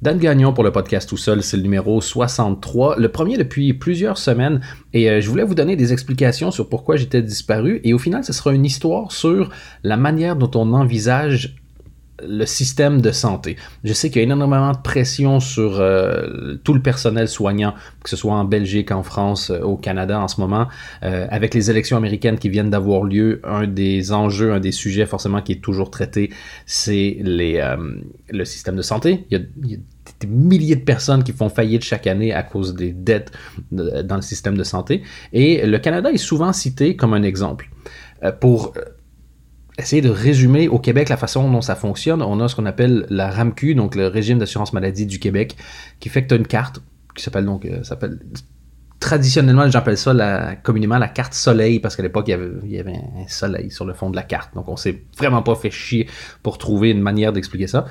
Dan Gagnon pour le podcast tout seul, c'est le numéro 63, le premier depuis plusieurs semaines, et euh, je voulais vous donner des explications sur pourquoi j'étais disparu, et au final, ce sera une histoire sur la manière dont on envisage le système de santé. Je sais qu'il y a énormément de pression sur euh, tout le personnel soignant, que ce soit en Belgique, en France, euh, au Canada en ce moment. Euh, avec les élections américaines qui viennent d'avoir lieu, un des enjeux, un des sujets forcément qui est toujours traité, c'est le système de santé. Il y, a, il y a des milliers de personnes qui font faillite chaque année à cause des dettes dans le système de santé. Et le Canada est souvent cité comme un exemple. Pour essayer de résumer au Québec la façon dont ça fonctionne, on a ce qu'on appelle la RAMQ, donc le régime d'assurance maladie du Québec, qui fait que tu as une carte qui s'appelle donc euh, s'appelle traditionnellement j'appelle ça communément la carte soleil parce qu'à l'époque il y, avait, il y avait un soleil sur le fond de la carte. Donc on s'est vraiment pas fait chier pour trouver une manière d'expliquer ça.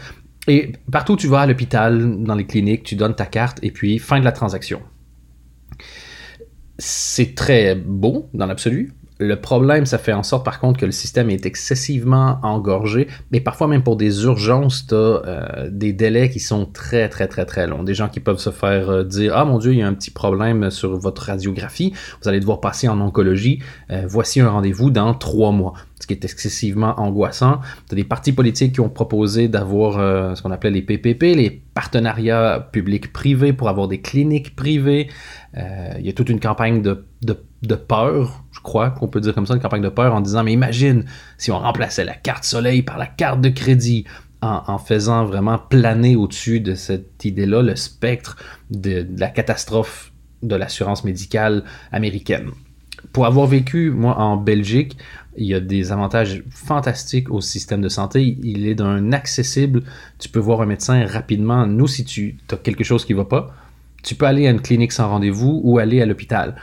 Et partout où tu vas à l'hôpital, dans les cliniques, tu donnes ta carte et puis fin de la transaction. C'est très beau dans l'absolu, le problème, ça fait en sorte par contre que le système est excessivement engorgé, mais parfois même pour des urgences, tu as euh, des délais qui sont très très très très longs. Des gens qui peuvent se faire euh, dire Ah mon Dieu, il y a un petit problème sur votre radiographie, vous allez devoir passer en oncologie, euh, voici un rendez-vous dans trois mois ce qui est excessivement angoissant. Tu as des partis politiques qui ont proposé d'avoir ce qu'on appelait les PPP, les partenariats publics-privés pour avoir des cliniques privées. Il y a toute une campagne de peur, je crois qu'on peut dire comme ça, une campagne de peur en disant mais imagine si on remplaçait la carte soleil par la carte de crédit en, faisant vraiment planer au-dessus de cette idée-là le spectre de, la catastrophe de l'assurance médicale américaine. Pour avoir vécu, moi, en Belgique, il y a des avantages fantastiques au système de santé. Il est d'un accessible. Tu peux voir un médecin rapidement. Nous, si tu as quelque chose qui ne va pas, tu peux aller à une clinique sans rendez-vous ou aller à l'hôpital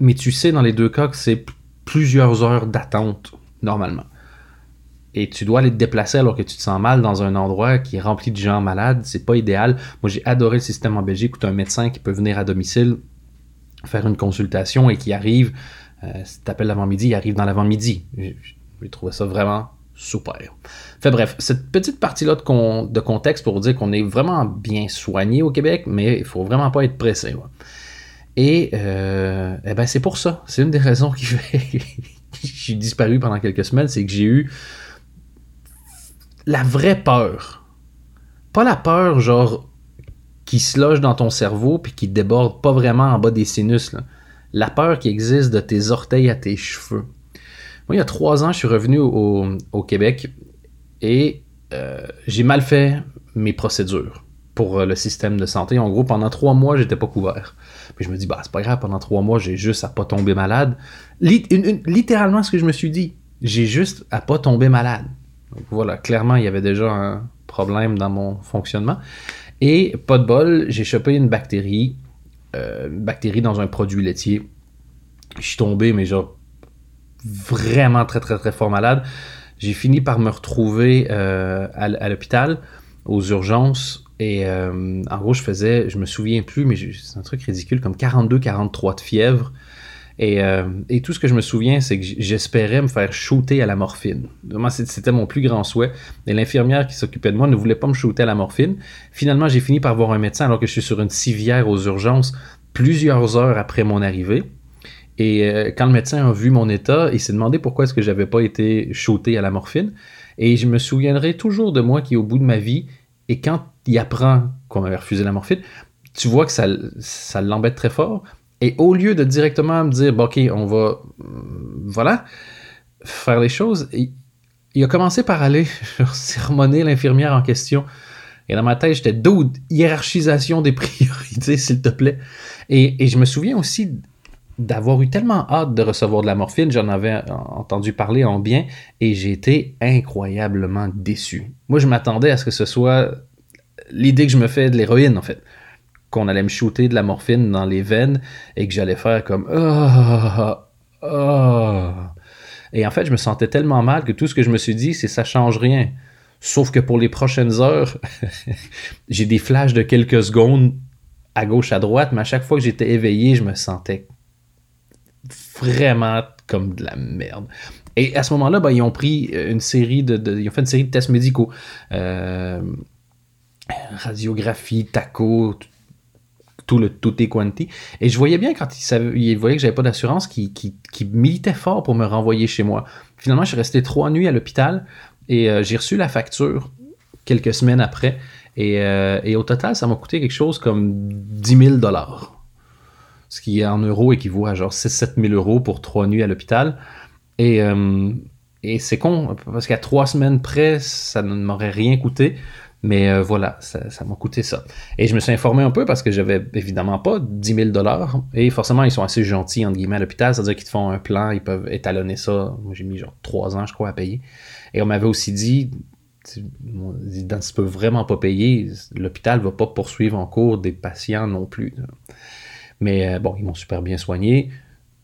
mais tu sais dans les deux cas que c'est plusieurs heures d'attente normalement. Et tu dois aller te déplacer alors que tu te sens mal dans un endroit qui est rempli de gens malades. C'est pas idéal. Moi, j'ai adoré le système en Belgique où tu as un médecin qui peut venir à domicile faire une consultation et qui arrive, euh, si tu appelles l'avant-midi, il arrive dans l'avant-midi. J'ai trouvé ça vraiment super. Fait bref, cette petite partie-là de, contexte pour dire qu'on est vraiment bien soigné au Québec, mais il faut vraiment pas être pressé. Et euh, eh ben c'est pour ça. C'est une des raisons qui fait que j'ai disparu pendant quelques semaines, c'est que j'ai eu la vraie peur. Pas la peur genre qui se loge dans ton cerveau puis qui déborde pas vraiment en bas des sinus. La peur qui existe de tes orteils à tes cheveux. Moi, il y a trois ans, je suis revenu au, Québec et euh, j'ai mal fait mes procédures pour euh, le système de santé. En gros, pendant trois mois, j'étais pas couvert. Puis je me dis, bah, c'est pas grave, pendant trois mois, j'ai juste à pas tomber malade. littéralement, ce que je me suis dit, j'ai juste à pas tomber malade. Donc voilà, clairement, il y avait déjà un problème dans mon fonctionnement. Et pas de bol, j'ai chopé une bactérie, euh, une bactérie dans un produit laitier. Je suis tombé, mais genre vraiment très très très fort malade. J'ai fini par me retrouver euh, à l'hôpital, aux urgences, et euh, en gros, je faisais, je me souviens plus, mais c'est un truc ridicule, comme 42-43 de fièvre. Euh, et, tout ce que je me souviens, c'est que j'espérais me faire shooter à la morphine. Vraiment, c'était mon plus grand souhait. Et l'infirmière qui s'occupait de moi ne voulait pas me shooter à la morphine. Finalement, j'ai fini par voir un médecin alors que je suis sur une civière aux urgences plusieurs heures après mon arrivée. Et euh, quand le médecin a vu mon état, il s'est demandé pourquoi est-ce que j'avais pas été shooté à la morphine. Et je me souviendrai toujours de moi qui, au bout de ma vie, et quand il apprend qu'on m'avait refusé la morphine, tu vois que ça, ça l'embête très fort. Et au lieu de directement me dire, bon, ok, on va, euh, voilà, faire les choses, il, a commencé par aller sermonner l'infirmière en question. Et dans ma tête, j'étais dude, hiérarchisation des priorités, s'il te plaît. Et, je me souviens aussi d'avoir eu tellement hâte de recevoir de la morphine, j'en avais entendu parler en bien, et j'ai été incroyablement déçu. Moi, je m'attendais à ce que ce soit l'idée que je me fais de l'héroïne, en fait. Qu'on allait me shooter de la morphine dans les veines et que j'allais faire comme oh, oh. Et en fait, je me sentais tellement mal que tout ce que je me suis dit, c'est ça change rien. Sauf que pour les prochaines heures, j'ai des flashs de quelques secondes à gauche, à droite, mais à chaque fois que j'étais éveillé, je me sentais vraiment comme de la merde. Et à ce moment-là, ben, ils ont pris une série de, Ils ont fait une série de tests médicaux. Euh, radiographie, taco, tout le tout est quanti. Et je voyais bien quand il, savait, il voyait que j'avais pas d'assurance qui, qui, militait fort pour me renvoyer chez moi. Finalement, je suis resté trois nuits à l'hôpital et euh, j'ai reçu la facture quelques semaines après. Euh, et, au total, ça m'a coûté quelque chose comme 10 000 dollars. Ce qui en euros équivaut à genre 6-7 000 euros pour trois nuits à l'hôpital. Et, euh, et c'est con, parce qu'à trois semaines près, ça ne m'aurait rien coûté. Mais euh, voilà, ça, m'a coûté ça. Et je me suis informé un peu parce que j'avais évidemment pas 10 000 dollars. Et forcément, ils sont assez gentils, entre guillemets, à l'hôpital. C'est-à-dire qu'ils te font un plan, ils peuvent étalonner ça. Moi, j'ai mis genre trois ans, je crois, à payer. Et on m'avait aussi dit, dans ce peut vraiment pas payer, l'hôpital va pas poursuivre en cours des patients non plus. Mais euh, bon, ils m'ont super bien soigné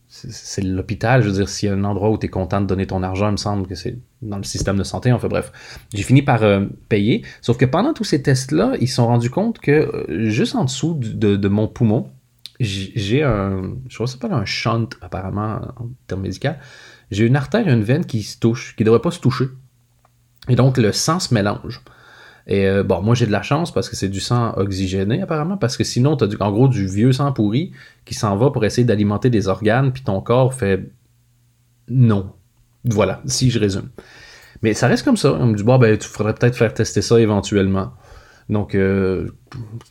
c'est l'hôpital. Je veux dire, s'il y a un endroit où tu es content de donner ton argent, il me semble que c'est dans le système de santé. Enfin bref, j'ai fini par euh, payer. Sauf que pendant tous ces tests-là, ils se sont rendus compte que euh, juste en dessous de, mon poumon, j'ai un, je crois que ça s'appelle un shunt apparemment en termes médicaux. J'ai une artère et une veine qui se touchent, qui ne devraient pas se toucher. Et donc le sang se mélange. Et euh, bon, moi j'ai de la chance parce que c'est du sang oxygéné apparemment, parce que sinon tu as en gros du vieux sang pourri qui s'en va pour essayer d'alimenter des organes, puis ton corps fait non. Voilà, si je résume. Mais ça reste comme ça. On me dit, bon, ben, tu faudrait peut-être faire tester ça éventuellement. Donc, euh,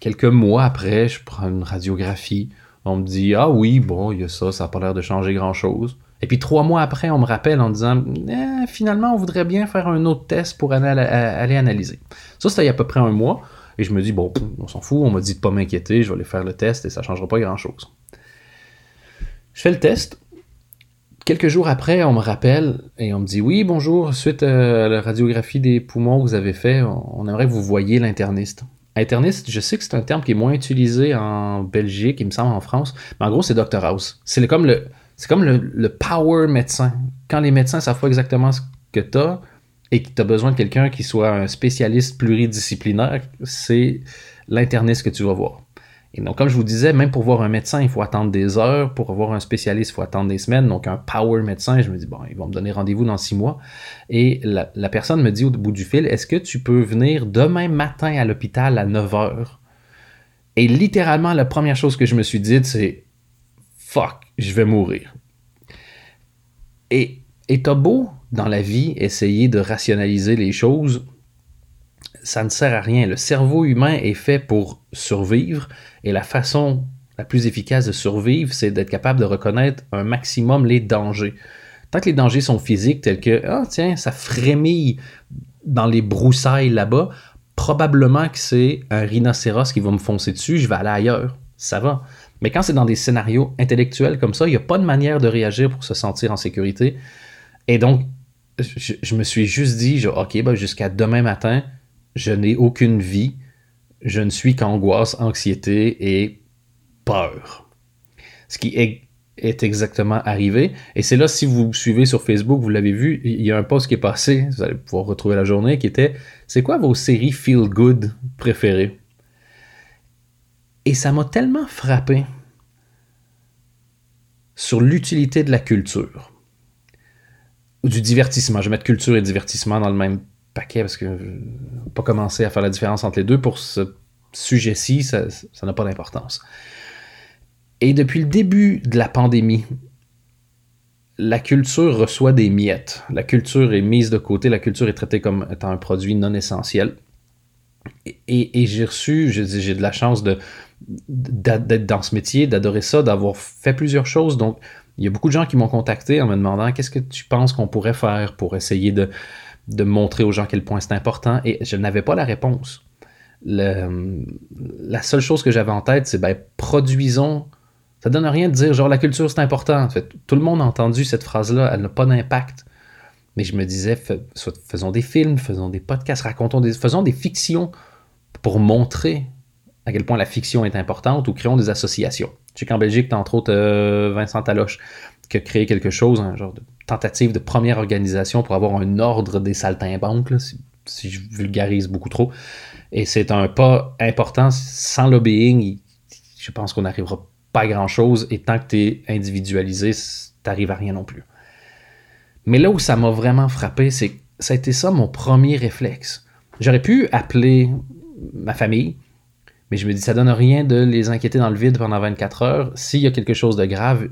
quelques mois après, je prends une radiographie. On me dit, ah oui, bon, il y a ça, ça n'a pas l'air de changer grand-chose. Et puis trois mois après, on me rappelle en disant eh, finalement, on voudrait bien faire un autre test pour aller, analyser. Ça, c'était il y a à peu près un mois. Et je me dis, bon, on s'en fout, on m'a dit de pas m'inquiéter, je vais aller faire le test et ça ne changera pas grand-chose. Je fais le test. Quelques jours après, on me rappelle et on me dit Oui, bonjour, suite à la radiographie des poumons que vous avez fait, on aimerait que vous voyiez l'interniste. Interniste, je sais que c'est un terme qui est moins utilisé en Belgique, il me semble en France, mais en gros, c'est Dr House. C'est comme le, c'est comme le, power médecin. Quand les médecins savent pas exactement ce que tu as et que tu as besoin de quelqu'un qui soit un spécialiste pluridisciplinaire, c'est l'interniste que tu vas voir. Et donc, comme je vous disais, même pour voir un médecin, il faut attendre des heures. Pour voir un spécialiste, il faut attendre des semaines. Donc, un power médecin, je me dis, bon, ils vont me donner rendez-vous dans six mois. Et la, la personne me dit au bout du fil, est-ce que tu peux venir demain matin à l'hôpital à 9 heures? Et littéralement, la première chose que je me suis dit, c'est, fuck, je vais mourir. Et t'as beau, dans la vie, essayer de rationaliser les choses, ça ne sert à rien. Le cerveau humain est fait pour survivre et la façon la plus efficace de survivre, c'est d'être capable de reconnaître un maximum les dangers. Tant que les dangers sont physiques, tels que, ah tiens, ça frémille dans les broussailles là-bas, probablement que c'est un rhinocéros qui va me foncer dessus, je vais aller ailleurs. Ça va. Mais quand c'est dans des scénarios intellectuels comme ça, il n'y a pas de manière de réagir pour se sentir en sécurité. Et donc, je, me suis juste dit, OK, ben, jusqu'à demain matin, je n'ai aucune vie. Je ne suis qu'angoisse, anxiété et peur. Ce qui est, est exactement arrivé. Et c'est là, si vous suivez sur Facebook, vous l'avez vu, il y a un post qui est passé, vous allez pouvoir retrouver la journée, qui était C'est quoi vos séries feel good préférées? Et ça m'a tellement frappé sur l'utilité de la culture. Ou du divertissement. Je vais mettre culture et divertissement dans le même paquet parce que je vais pas commencer à faire la différence entre les deux. Pour ce sujet-ci, ça n'a pas d'importance. Et depuis le début de la pandémie, la culture reçoit des miettes. La culture est mise de côté, la culture est traitée comme étant un produit non essentiel. Et, j'ai reçu, j'ai de la chance de, d'être dans ce métier, d'adorer ça, d'avoir fait plusieurs choses. Donc, il y a beaucoup de gens qui m'ont contacté en me demandant qu'est-ce que tu penses qu'on pourrait faire pour essayer de, montrer aux gens quel point c'est important? Et je n'avais pas la réponse. la seule chose que j'avais en tête, c'est ben, produisons. Ça donne rien de dire genre la culture c'est important. Tout le monde a entendu cette phrase-là, elle n'a pas d'impact. Mais je me disais, faisons des films, faisons des podcasts, racontons des, faisons des fictions pour montrer à quel point la fiction est importante ou créons des associations. Je sais qu'en Belgique, tu as entre autres euh, Vincent Taloche qui a créé quelque chose, un genre de tentative de première organisation pour avoir un ordre des saltimbanques, si, je vulgarise beaucoup trop. Et c'est un pas important. Sans lobbying, je pense qu'on n'arrivera pas à grand-chose. Et tant que tu es individualisé, tu n'arrives à rien non plus. Mais là où ça m'a vraiment frappé, c'est que ça a été ça mon premier réflexe. J'aurais pu appeler ma famille. Mais je me dis, ça donne rien de les inquiéter dans le vide pendant 24 heures. S'il y a quelque chose de grave,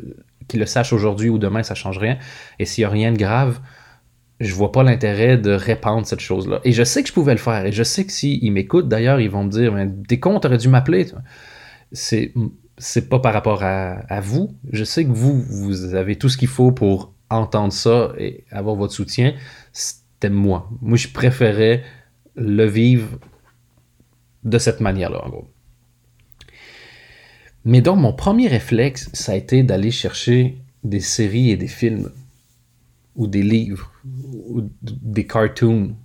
qu'ils le sachent aujourd'hui ou demain, ça change rien. Et s'il y a rien de grave, je vois pas l'intérêt de répandre cette chose-là. Et je sais que je pouvais le faire. Et je sais que s'ils m'écoutent, d'ailleurs, ils vont me dire, t'es con, t'aurais dû m'appeler. C'est, c'est pas par rapport à, à, vous. Je sais que vous, vous avez tout ce qu'il faut pour entendre ça et avoir votre soutien. C'était moi. Moi, je préférais le vivre de cette manière-là, en gros. Mais donc, mon premier réflexe, ça a été d'aller chercher des séries et des films, ou des livres, ou des cartoons.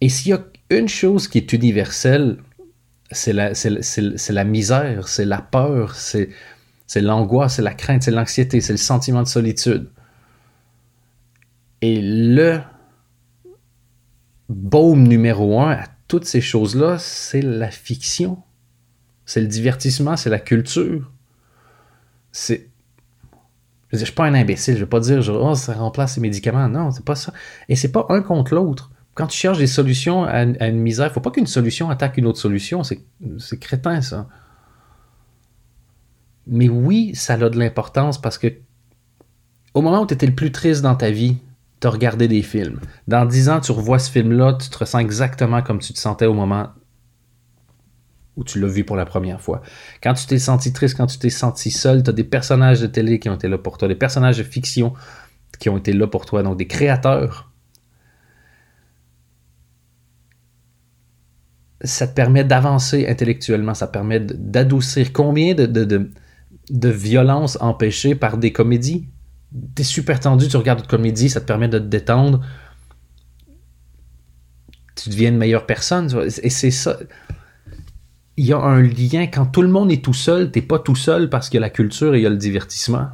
Et s'il y a une chose qui est universelle, c'est la, la, misère, c'est la peur, c'est l'angoisse, c'est la crainte, c'est l'anxiété, c'est le sentiment de solitude. Et le baume numéro un à toutes ces choses-là, c'est la fiction. C'est le divertissement, c'est la culture. C'est. Je ne suis pas un imbécile, je ne vais pas dire genre, oh, ça remplace les médicaments. Non, c'est pas ça. Et c'est pas un contre l'autre. Quand tu cherches des solutions à, une misère, il faut pas qu'une solution attaque une autre solution. C'est crétin, ça. Mais oui, ça a de l'importance parce que au moment où tu étais le plus triste dans ta vie, tu as regardé des films. Dans 10 ans, tu revois ce film-là, tu te ressens exactement comme tu te sentais au moment où tu l'as vu pour la première fois. Quand tu t'es senti triste, quand tu t'es senti seul, tu as des personnages de télé qui ont été là pour toi, des personnages de fiction qui ont été là pour toi, donc des créateurs. Ça te permet d'avancer intellectuellement, ça permet d'adoucir combien de violences empêchées par des comédies? T'es super tendu, tu regardes une comédie, ça te permet de te détendre. Tu deviens une meilleure personne. Et c'est ça. Il y a un lien. Quand tout le monde est tout seul, t'es pas tout seul parce qu'il y a la culture et il y a le divertissement.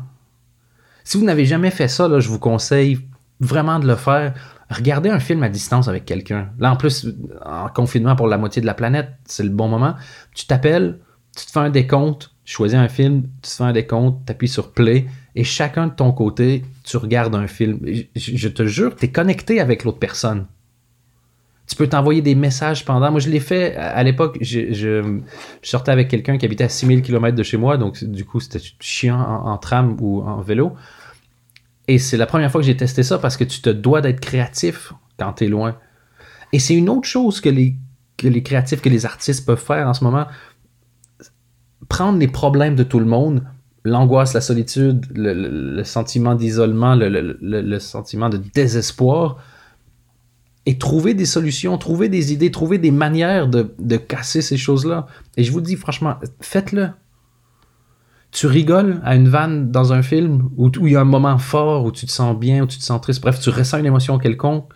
Si vous n'avez jamais fait ça, là, je vous conseille vraiment de le faire. Regardez un film à distance avec quelqu'un. Là, en plus, en confinement pour la moitié de la planète, c'est le bon moment. Tu t'appelles, tu te fais un décompte, tu choisis un film, tu te fais un décompte, tu appuies sur play, et chacun de ton côté, tu regardes un film. Je, te jure, tu es connecté avec l'autre personne. Tu peux t'envoyer des messages pendant. Moi, je l'ai fait à l'époque. Je, sortais avec quelqu'un qui habitait à 6000 km de chez moi, donc du coup, c'était chiant en, tram ou en vélo. Et c'est la première fois que j'ai testé ça parce que tu te dois d'être créatif quand tu es loin. Et c'est une autre chose que les, que les créatifs, que les artistes peuvent faire en ce moment. Prendre les problèmes de tout le monde, l'angoisse, la solitude, le, sentiment d'isolement, le, sentiment de désespoir, et trouver des solutions, trouver des idées, trouver des manières de, casser ces choses-là. Et je vous dis franchement, faites-le. Tu rigoles à une vanne dans un film où, il y a un moment fort, où tu te sens bien, où tu te sens triste, bref, tu ressens une émotion quelconque.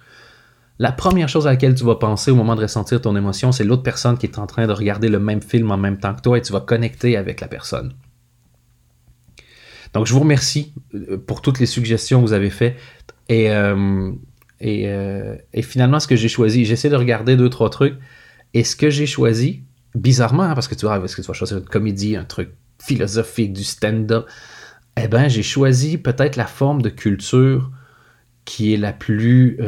La première chose à laquelle tu vas penser au moment de ressentir ton émotion, c'est l'autre personne qui est en train de regarder le même film en même temps que toi et tu vas connecter avec la personne. Donc, je vous remercie euh, pour toutes les suggestions que vous avez faites. Et, euh, euh, et, finalement, ce que j'ai choisi, j'essaie de regarder deux, trois trucs. Et ce que j'ai choisi, bizarrement, hein, parce que tu vois, est-ce que tu vas choisir une comédie, un truc philosophique, du stand-up, eh bien, j'ai choisi peut-être la forme de culture qui est la plus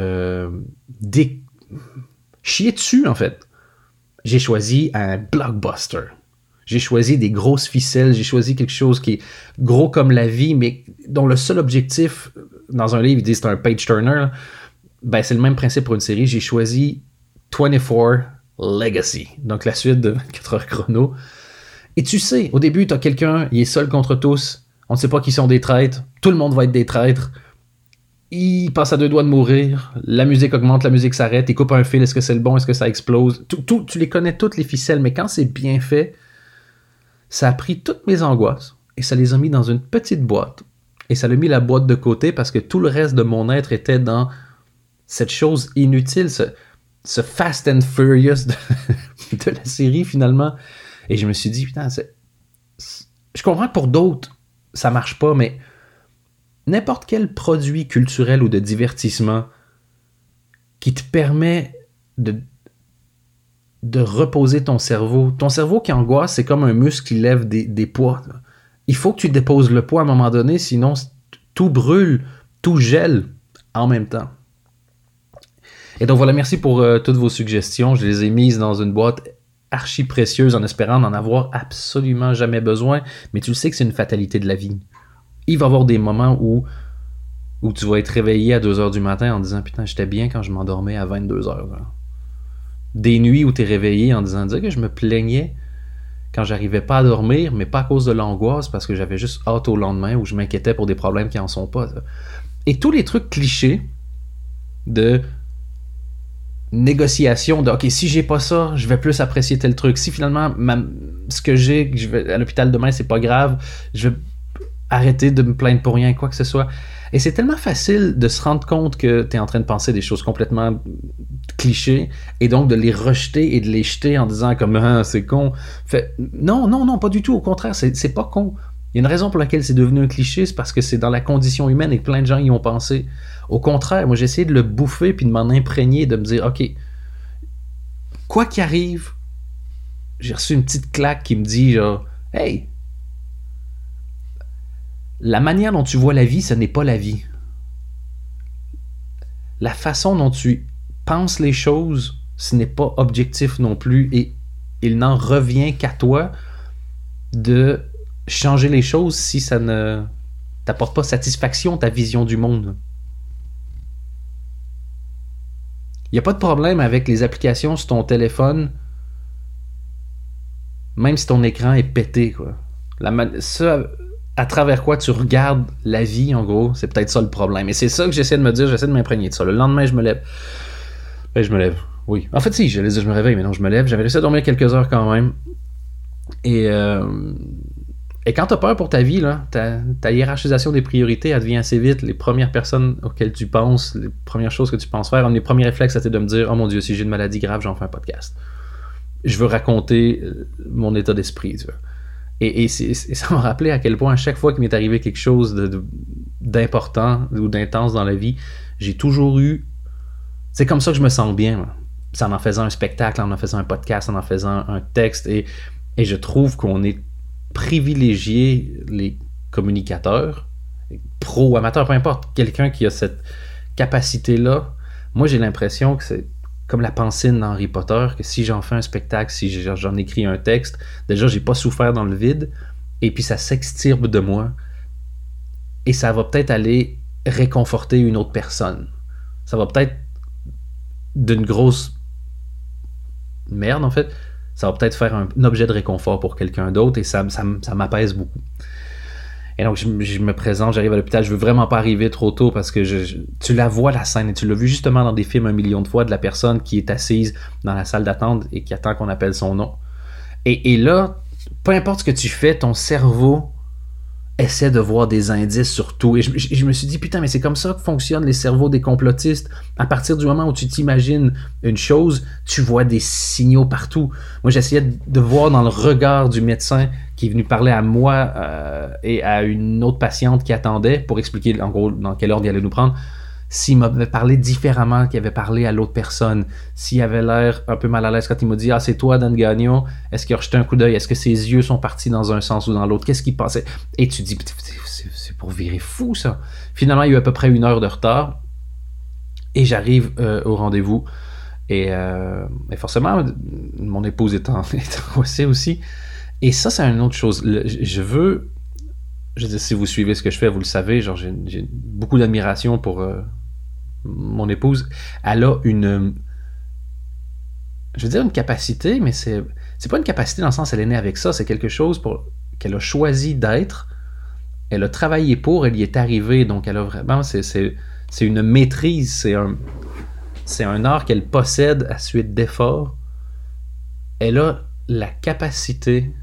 chier dessus, en fait. J'ai choisi un blockbuster. J'ai choisi des grosses ficelles, j'ai choisi quelque chose qui est gros comme la vie, mais dont le seul objectif, dans un livre, ils disent c'est un page turner, ben, c'est le même principe pour une série. J'ai choisi 24 Legacy, donc la suite de 24 heures chrono. Et tu sais, au début, tu as quelqu'un, il est seul contre tous, on ne sait pas qui sont des traîtres, tout le monde va être des traîtres. Il passe à deux doigts de mourir, la musique augmente, la musique s'arrête, il coupe un fil, est-ce que c'est le bon, est-ce que ça explose? Tu les connais toutes les ficelles, mais quand c'est bien fait, ça a pris toutes mes angoisses et ça les a mis dans une petite boîte. Et ça a mis la boîte de côté parce que tout le reste de mon être était dans cette chose inutile, ce, Fast and Furious de, la série finalement. Et je me suis dit, putain, je comprends que pour d'autres, ça marche pas, mais n'importe quel produit culturel ou de divertissement qui te permet de de reposer ton cerveau. Ton cerveau qui angoisse, c'est comme un muscle qui lève des, poids. Il faut que tu déposes le poids à un moment donné, sinon tout brûle, tout gèle en même temps. Et donc voilà, merci pour euh, toutes vos suggestions. Je les ai mises dans une boîte archi précieuse en espérant n'en avoir absolument jamais besoin. Mais tu le sais que c'est une fatalité de la vie. Il va y avoir des moments où, où tu vas être réveillé à 2h du matin en disant Putain, j'étais bien quand je m'endormais à 22h. Des nuits où tu es réveillé en disant que je me plaignais quand j'arrivais pas à dormir, mais pas à cause de l'angoisse, parce que j'avais juste hâte au lendemain ou je m'inquiétais pour des problèmes qui en sont pas. Et tous les trucs clichés de négociation de OK, si j'ai pas ça, je vais plus apprécier tel truc. Si finalement ce que j'ai, que je vais à l'hôpital demain, c'est pas grave, je vais arrêter de me plaindre pour rien, quoi que ce soit. Et c'est tellement facile de se rendre compte que tu es en train de penser des choses complètement clichés et donc de les rejeter et de les jeter en disant comme ah, c'est con. Fait, non, non, non, pas du tout. Au contraire, c'est pas con. Il y a une raison pour laquelle c'est devenu un cliché, c'est parce que c'est dans la condition humaine et que plein de gens y ont pensé. Au contraire, moi j'ai essayé de le bouffer puis de m'en imprégner, de me dire, OK, quoi qu'il arrive, j'ai reçu une petite claque qui me dit, genre, hey, la manière dont tu vois la vie, ce n'est pas la vie. La façon dont tu les choses, ce n'est pas objectif non plus et il n'en revient qu'à toi de changer les choses si ça ne t'apporte pas satisfaction ta vision du monde. Il n'y a pas de problème avec les applications sur ton téléphone, même si ton écran est pété. Quoi. La à travers quoi tu regardes la vie, en gros, c'est peut-être ça le problème. Et c'est ça que j'essaie de me dire, j'essaie de m'imprégner de ça. Le lendemain, je me lève. Ben, je me lève, oui. En fait, si, j'allais je me réveille, mais non, je me lève. J'avais réussi à dormir quelques heures quand même. Et euh, et quand tu as peur pour ta vie, là, ta, hiérarchisation des priorités, elle devient assez vite. Les premières personnes auxquelles tu penses, les premières choses que tu penses faire, un des premiers réflexes, c'était de me dire Oh mon Dieu, si j'ai une maladie grave, j'en fais un podcast. Je veux raconter euh, mon état d'esprit. Et, ça m'a rappelé à quel point, à chaque fois qu'il m'est arrivé quelque chose d'important ou d'intense dans la vie, j'ai toujours eu. C'est comme ça que je me sens bien. C'est en en faisant un spectacle, en en faisant un podcast, en en faisant un texte. Et, et je trouve qu'on est privilégier les communicateurs, pro, amateurs, peu importe, quelqu'un qui a cette capacité-là. Moi, j'ai l'impression que c'est comme la pensée dans Harry Potter, que si j'en fais un spectacle, si j'en écris un texte, déjà, j'ai pas souffert dans le vide, et puis ça s'extirbe de moi, et ça va peut-être aller réconforter une autre personne. Ça va peut-être d'une grosse merde, en fait, ça va peut-être faire un, objet de réconfort pour quelqu'un d'autre et ça, ça, m'apaise beaucoup. Et donc, je, me présente, j'arrive à l'hôpital, je veux vraiment pas arriver trop tôt parce que tu la vois la scène et tu l'as vu justement dans des films un million de fois de la personne qui est assise dans la salle d'attente et qui attend qu'on appelle son nom. Et, et là, peu importe ce que tu fais, ton cerveau essaie de voir des indices sur tout. Et je, me suis dit, putain, mais c'est comme ça que fonctionnent les cerveaux des complotistes. À partir du moment où tu t'imagines une chose, tu vois des signaux partout. Moi, j'essayais de voir dans le regard du médecin qui est venu parler à moi euh, et à une autre patiente qui attendait pour expliquer en gros dans quel ordre il allait nous prendre s'il m'avait parlé différemment qu'il avait parlé à l'autre personne, s'il avait l'air un peu mal à l'aise quand il m'a dit Ah, c'est toi, Dan Gagnon, est-ce qu'il a rejeté un coup d'œil, est-ce que ses yeux sont partis dans un sens ou dans l'autre, qu'est-ce qu'il pensait Et tu dis C'est pour virer fou ça. Finalement, il y a eu à peu près une heure de retard et j'arrive euh, au rendez-vous. Euh, et, forcément, mon épouse est, en, aussi. Et ça, c'est une autre chose. je veux je veux si vous suivez ce que je fais, vous le savez, genre j'ai beaucoup d'admiration pour, euh, mon épouse, elle a une. Je veux dire une capacité, mais c'est, c'est pas une capacité dans le sens elle est née avec ça, c'est quelque chose pour, qu'elle a choisi d'être, elle a travaillé pour, elle y est arrivée, donc elle a vraiment. C'est, une maîtrise, c'est un, c'est un art qu'elle possède à suite d'efforts. Elle a la capacité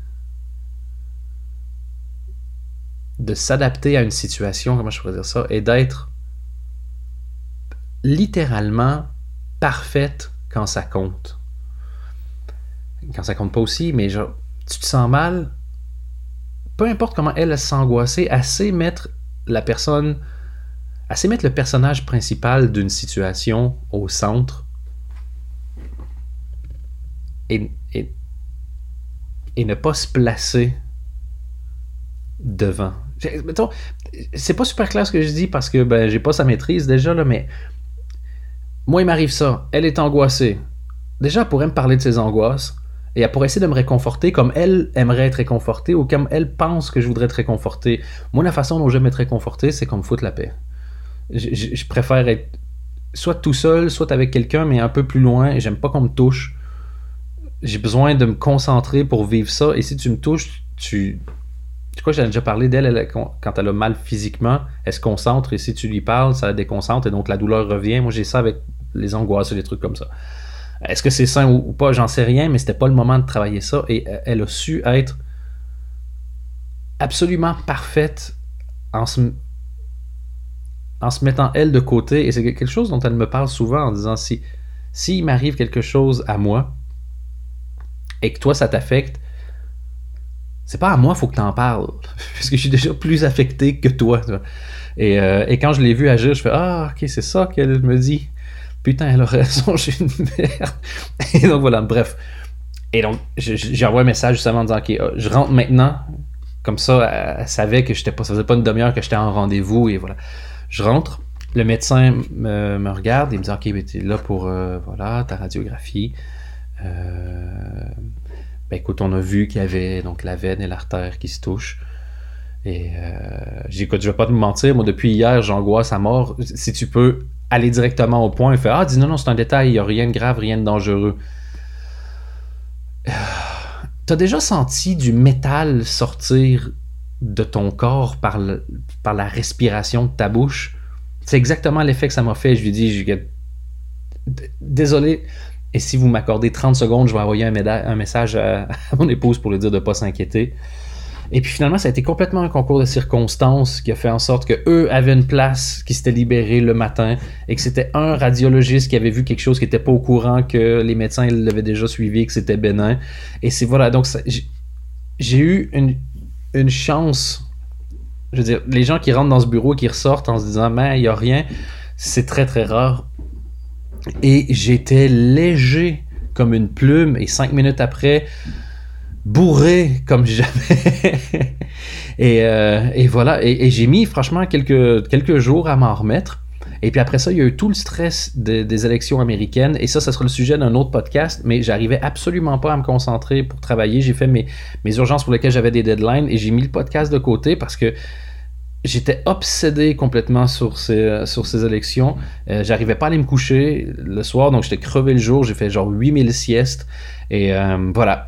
de s'adapter à une situation, comment je pourrais dire ça, et d'être littéralement parfaite quand ça compte. Quand ça compte pas aussi, mais genre, tu te sens mal, peu importe comment elle, s'est angoissée, elle sait mettre la personne, sait mettre le personnage principal d'une situation au centre et, et, et ne pas se placer devant. c'est pas super clair ce que je dis parce que ben, j'ai pas sa maîtrise déjà, là, mais Moi, il m'arrive ça. Elle est angoissée. Déjà, elle pourrait me parler de ses angoisses. Et elle pourrait essayer de me réconforter comme elle aimerait être réconfortée ou comme elle pense que je voudrais être réconforté. Moi, la façon dont j'aime être réconforté, c'est qu'on me la paix. Je, préfère être soit tout seul, soit avec quelqu'un, mais un peu plus loin. Et j'aime pas qu'on me touche. J'ai besoin de me concentrer pour vivre ça. Et si tu me touches, tu. Tu crois que j'avais déjà parlé d'elle quand elle a mal physiquement, elle se concentre et si tu lui parles, ça la déconcentre et donc la douleur revient. Moi, j'ai ça avec les angoisses et les trucs comme ça. Est-ce que c'est sain ou, pas, j'en sais rien, mais c'était pas le moment de travailler ça. Et euh, elle a su être absolument parfaite en se, en se mettant elle de côté. Et c'est quelque chose dont elle me parle souvent en disant si s'il m'arrive quelque chose à moi et que toi ça t'affecte, c'est pas à moi faut que t'en parles parce que je suis déjà plus affecté que toi. Et, euh, et quand je l'ai vu agir, je fais ah ok c'est ça qu'elle me dit putain, elle a raison, j'ai une merde. Et donc voilà, bref. Et donc, j'ai envoyé un message justement en disant, ok, euh, je rentre maintenant. Comme ça, elle, savait que j'étais pas, ça faisait pas une demi-heure que j'étais en rendez-vous et voilà. Je rentre, le médecin me, regarde, il me dit, ok, ben, es là pour, euh, voilà, ta radiographie. Euh, ben écoute, on a vu qu'il y avait donc la veine et l'artère qui se touchent. Et euh, j'écoute, je vais pas te mentir, moi depuis hier, j'angoisse à mort. Si tu peux aller directement au point et faire Ah, dis non, non, c'est un détail, il n'y a rien de grave, rien de dangereux. T'as déjà senti du métal sortir de ton corps par, la respiration de ta bouche? C'est exactement l'effet que ça m'a fait. Je lui dis, je, désolé, et si vous m'accordez 30 secondes, je vais envoyer un, message à, à, mon épouse pour lui dire de ne pas s'inquiéter. Et puis finalement, ça a été complètement un concours de circonstances qui a fait en sorte que eux avaient une place qui s'était libérée le matin et que c'était un radiologiste qui avait vu quelque chose qui n'était pas au courant que les médecins l'avaient déjà suivi, que c'était bénin. Et c'est voilà, donc j'ai eu une, une chance. Je veux dire, les gens qui rentrent dans ce bureau et qui ressortent en se disant, mais il n'y a rien, c'est très très rare. Et j'étais léger comme une plume et cinq minutes après, bourré comme jamais. et, euh, voilà, et, j'ai mis franchement quelques, quelques jours à m'en remettre. Et puis après ça, il y a eu tout le stress des élections américaines. Et ça, ça sera le sujet d'un autre podcast. Mais j'arrivais absolument pas à me concentrer pour travailler. J'ai fait mes, mes urgences pour lesquelles j'avais des deadlines et j'ai mis le podcast de côté parce que j'étais obsédé complètement sur ces, sur ces élections. Euh, j'arrivais pas à aller me coucher le soir, donc j'étais crevé le jour. J'ai fait genre 8000 siestes. Et euh, voilà,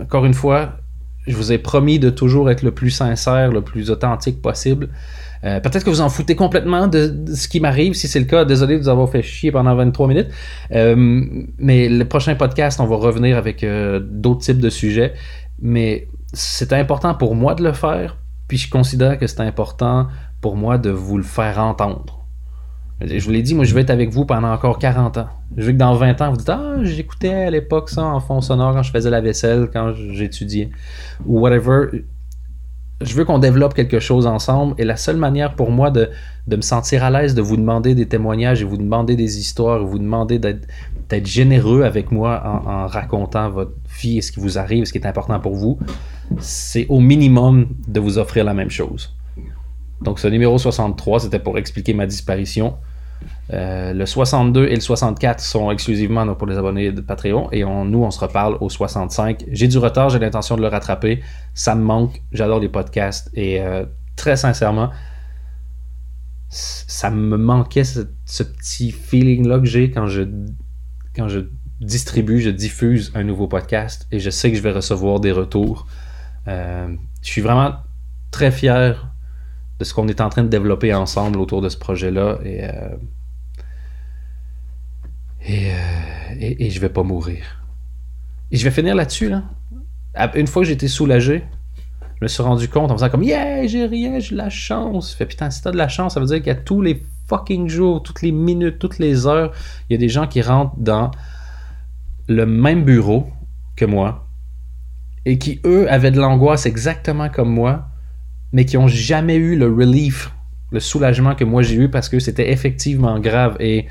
encore une fois, je vous ai promis de toujours être le plus sincère, le plus authentique possible. Euh, peut-être que vous en foutez complètement de, ce qui m'arrive. Si c'est le cas, désolé de vous avoir fait chier pendant 23 minutes. Euh, mais le prochain podcast, on va revenir avec euh, d'autres types de sujets. Mais c'est important pour moi de le faire. Puis je considère que c'est important pour moi de vous le faire entendre. Je vous l'ai dit, moi, je vais être avec vous pendant encore 40 ans. Je veux que dans 20 ans, vous dites Ah, j'écoutais à l'époque ça en fond sonore quand je faisais la vaisselle, quand j'étudiais, ou whatever. Je veux qu'on développe quelque chose ensemble. Et la seule manière pour moi de, me sentir à l'aise, de vous demander des témoignages et vous demander des histoires, et vous demander d'être généreux avec moi en, en, racontant votre vie et ce qui vous arrive, ce qui est important pour vous, c'est au minimum de vous offrir la même chose. Donc ce numéro 63, c'était pour expliquer ma disparition. Euh, le 62 et le 64 sont exclusivement pour les abonnés de Patreon et nous, on se reparle au 65. J'ai du retard, j'ai l'intention de le rattraper. Ça me manque, j'adore les podcasts et euh, très sincèrement, ça me manquait ce, petit feeling-là que j'ai quand je, quand je distribue, je diffuse un nouveau podcast et je sais que je vais recevoir des retours. Euh, je suis vraiment très fier de ce qu'on est en train de développer ensemble autour de ce projet-là. Et, euh, euh, et, et, je vais pas mourir. Et je vais finir là-dessus. Là. Une fois que été soulagé, je me suis rendu compte en faisant comme Yeah, j'ai rien, j'ai de la chance. Fait putain, si t'as de la chance, ça veut dire qu'à tous les fucking jours, toutes les minutes, toutes les heures, il y a des gens qui rentrent dans le même bureau que moi et qui, eux, avaient de l'angoisse exactement comme moi, mais qui ont jamais eu le relief, le soulagement que moi j'ai eu parce que c'était effectivement grave. Et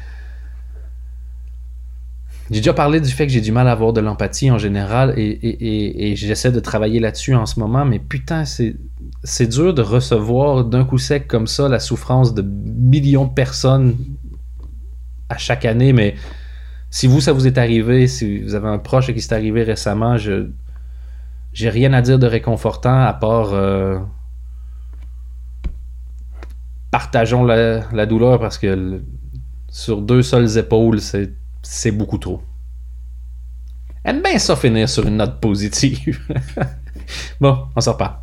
j'ai déjà parlé du fait que j'ai du mal à avoir de l'empathie en général et, j'essaie de travailler là-dessus en ce moment, mais putain, c'est dur de recevoir d'un coup sec comme ça la souffrance de millions de personnes à chaque année, mais si vous, ça vous est arrivé, si vous avez un proche qui s'est arrivé récemment, je j'ai rien à dire de réconfortant à part euh, partageons la, douleur parce que sur deux seules épaules, c'est beaucoup trop. Aime bien ça finir sur une note positive. bon, on sort pas.